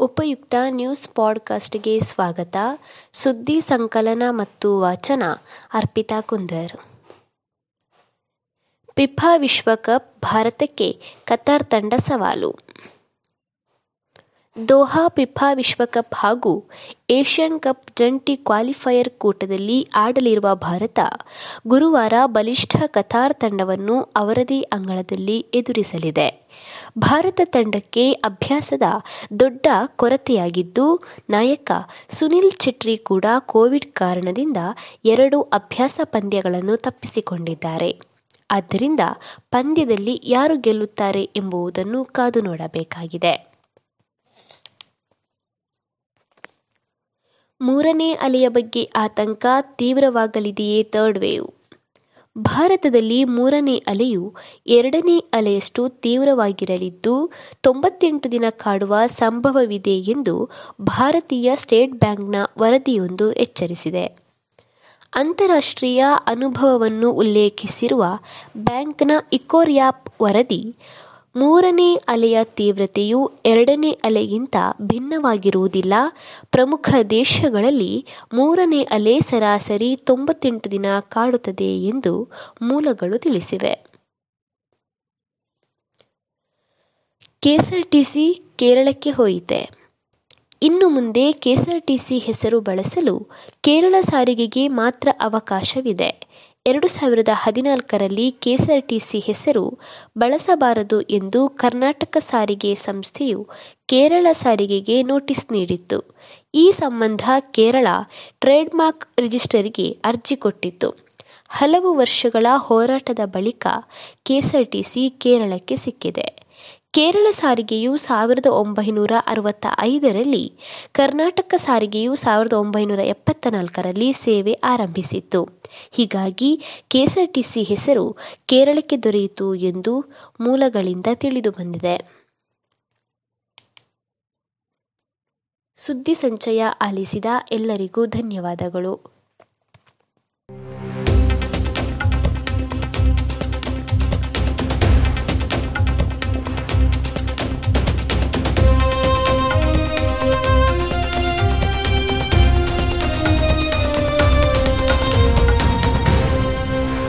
ಉಪಯುಕ್ತ ನ್ಯೂಸ್ ಪಾಡ್ಕಾಸ್ಟ್ಗೆ ಸ್ವಾಗತ. ಸುದ್ದಿ ಸಂಕಲನ ಮತ್ತು ವಾಚನ, ಅರ್ಪಿತಾ ಕುಂದರ್. ಪಿಫಾ ವಿಶ್ವಕಪ್ ಭಾರತಕ್ಕೆ ಕತಾರ್ ತಂಡ ಸವಾಲು. ದೋಹಾ ಫಿಫಾ ವಿಶ್ವಕಪ್ ಹಾಗೂ ಏಷ್ಯನ್ ಕಪ್ ಜಂಟಿ ಕ್ವಾಲಿಫೈಯರ್ ಕೂಟದಲ್ಲಿ ಆಡಲಿರುವ ಭಾರತ ಗುರುವಾರ ಬಲಿಷ್ಠ ಕತಾರ್ ತಂಡವನ್ನು ಅವರದೇ ಅಂಗಳದಲ್ಲಿ ಎದುರಿಸಲಿದೆ. ಭಾರತ ತಂಡಕ್ಕೆ ಅಭ್ಯಾಸದ ದೊಡ್ಡ ಕೊರತೆಯಾಗಿದ್ದು, ನಾಯಕ ಸುನಿಲ್ ಚೆಟ್ರಿ ಕೂಡ ಕೋವಿಡ್ ಕಾರಣದಿಂದ ಎರಡು ಅಭ್ಯಾಸ ಪಂದ್ಯಗಳನ್ನು ತಪ್ಪಿಸಿಕೊಂಡಿದ್ದಾರೆ. ಆದ್ದರಿಂದ ಪಂದ್ಯದಲ್ಲಿ ಯಾರು ಗೆಲ್ಲುತ್ತಾರೆ ಎಂಬುದನ್ನು ಕಾದು ನೋಡಬೇಕಾಗಿದೆ. ಮೂರನೇ ಅಲೆಯ ಬಗ್ಗೆ ಆತಂಕ ತೀವ್ರವಾಗಲಿದೆಯೇ ಥರ್ಡ್ ವೇವ್? ಭಾರತದಲ್ಲಿ ಮೂರನೇ ಅಲೆಯು ಎರಡನೇ ಅಲೆಯಷ್ಟು ತೀವ್ರವಾಗಿರಲಿದ್ದು, ತೊಂಬತ್ತೆಂಟು ದಿನ ಕಾಡುವ ಸಂಭವವಿದೆ ಎಂದು ಭಾರತೀಯ ಸ್ಟೇಟ್ ಬ್ಯಾಂಕ್ನ ವರದಿಯೊಂದು ಎಚ್ಚರಿಸಿದೆ. ಅಂತಾರಾಷ್ಟ್ರೀಯ ಅನುಭವವನ್ನು ಉಲ್ಲೇಖಿಸಿರುವ ಬ್ಯಾಂಕ್ನ ಇಕೋರ್ಯಾಪ್ ವರದಿ ಮೂರನೇ ಅಲೆಯ ತೀವ್ರತೆಯು ಎರಡನೇ ಅಲೆಗಿಂತ ಭಿನ್ನವಾಗಿರುವುದಿಲ್ಲ. ಪ್ರಮುಖ ದೇಶಗಳಲ್ಲಿ ಮೂರನೇ ಅಲೆ ಸರಾಸರಿ ತೊಂಬತ್ತೆಂಟು ದಿನ ಕಾಡುತ್ತದೆ ಎಂದು ಮೂಲಗಳು ತಿಳಿಸಿವೆ. ಕೆಎಸ್ಆರ್ಟಿಸಿ ಕೇರಳಕ್ಕೆ ಹೋಯಿತೆ. ಇನ್ನು ಮುಂದೆ ಕೆಎಸ್ಆರ್ಟಿಸಿ ಹೆಸರು ಬಳಸಲು ಕೇರಳ ಸಾರಿಗೆಗೆ ಮಾತ್ರ ಅವಕಾಶವಿದೆ. ಎರಡು ಸಾವಿರದ ಹದಿನಾಲ್ಕರಲ್ಲಿ ಕೆಎಸ್ಆರ್ಟಿಸಿ ಹೆಸರು ಬಳಸಬಾರದು ಎಂದು ಕರ್ನಾಟಕ ಸಾರಿಗೆ ಸಂಸ್ಥೆಯು ಕೇರಳ ಸಾರಿಗೆಗೆ ನೋಟಿಸ್ ನೀಡಿತ್ತು. ಈ ಸಂಬಂಧ ಕೇರಳ ಟ್ರೇಡ್ಮಾರ್ಕ್ ರಿಜಿಸ್ಟರ್ಗೆ ಅರ್ಜಿ ಕೊಟ್ಟಿತ್ತು. ಹಲವು ವರ್ಷಗಳ ಹೋರಾಟದ ಬಳಿಕ ಕೆಎಸ್ಆರ್ಟಿಸಿ ಕೇರಳಕ್ಕೆ ಸಿಕ್ಕಿದೆ. ಕೇರಳ ಸಾರಿಗೆಯು ಸಾವಿರದ ಒಂಬೈನೂರ ಅರವತ್ತ ಐದರಲ್ಲಿ ಕರ್ನಾಟಕ ಸಾರಿಗೆಯು ಸಾವಿರದ ಒಂಬೈನೂರ ಎಪ್ಪತ್ತ ನಾಲ್ಕರಲ್ಲಿ ಸೇವೆ ಆರಂಭಿಸಿತ್ತು. ಹೀಗಾಗಿ ಕೆಎಸ್ಆರ್ಟಿಸಿ ಹೆಸರು ಕೇರಳಕ್ಕೆ ದೊರೆಯಿತು ಎಂದು ಮೂಲಗಳಿಂದ ತಿಳಿದುಬಂದಿದೆ. ಸುದ್ದಿ ಸಂಚಯ ಆಲಿಸಿದ ಎಲ್ಲರಿಗೂ ಧನ್ಯವಾದಗಳು.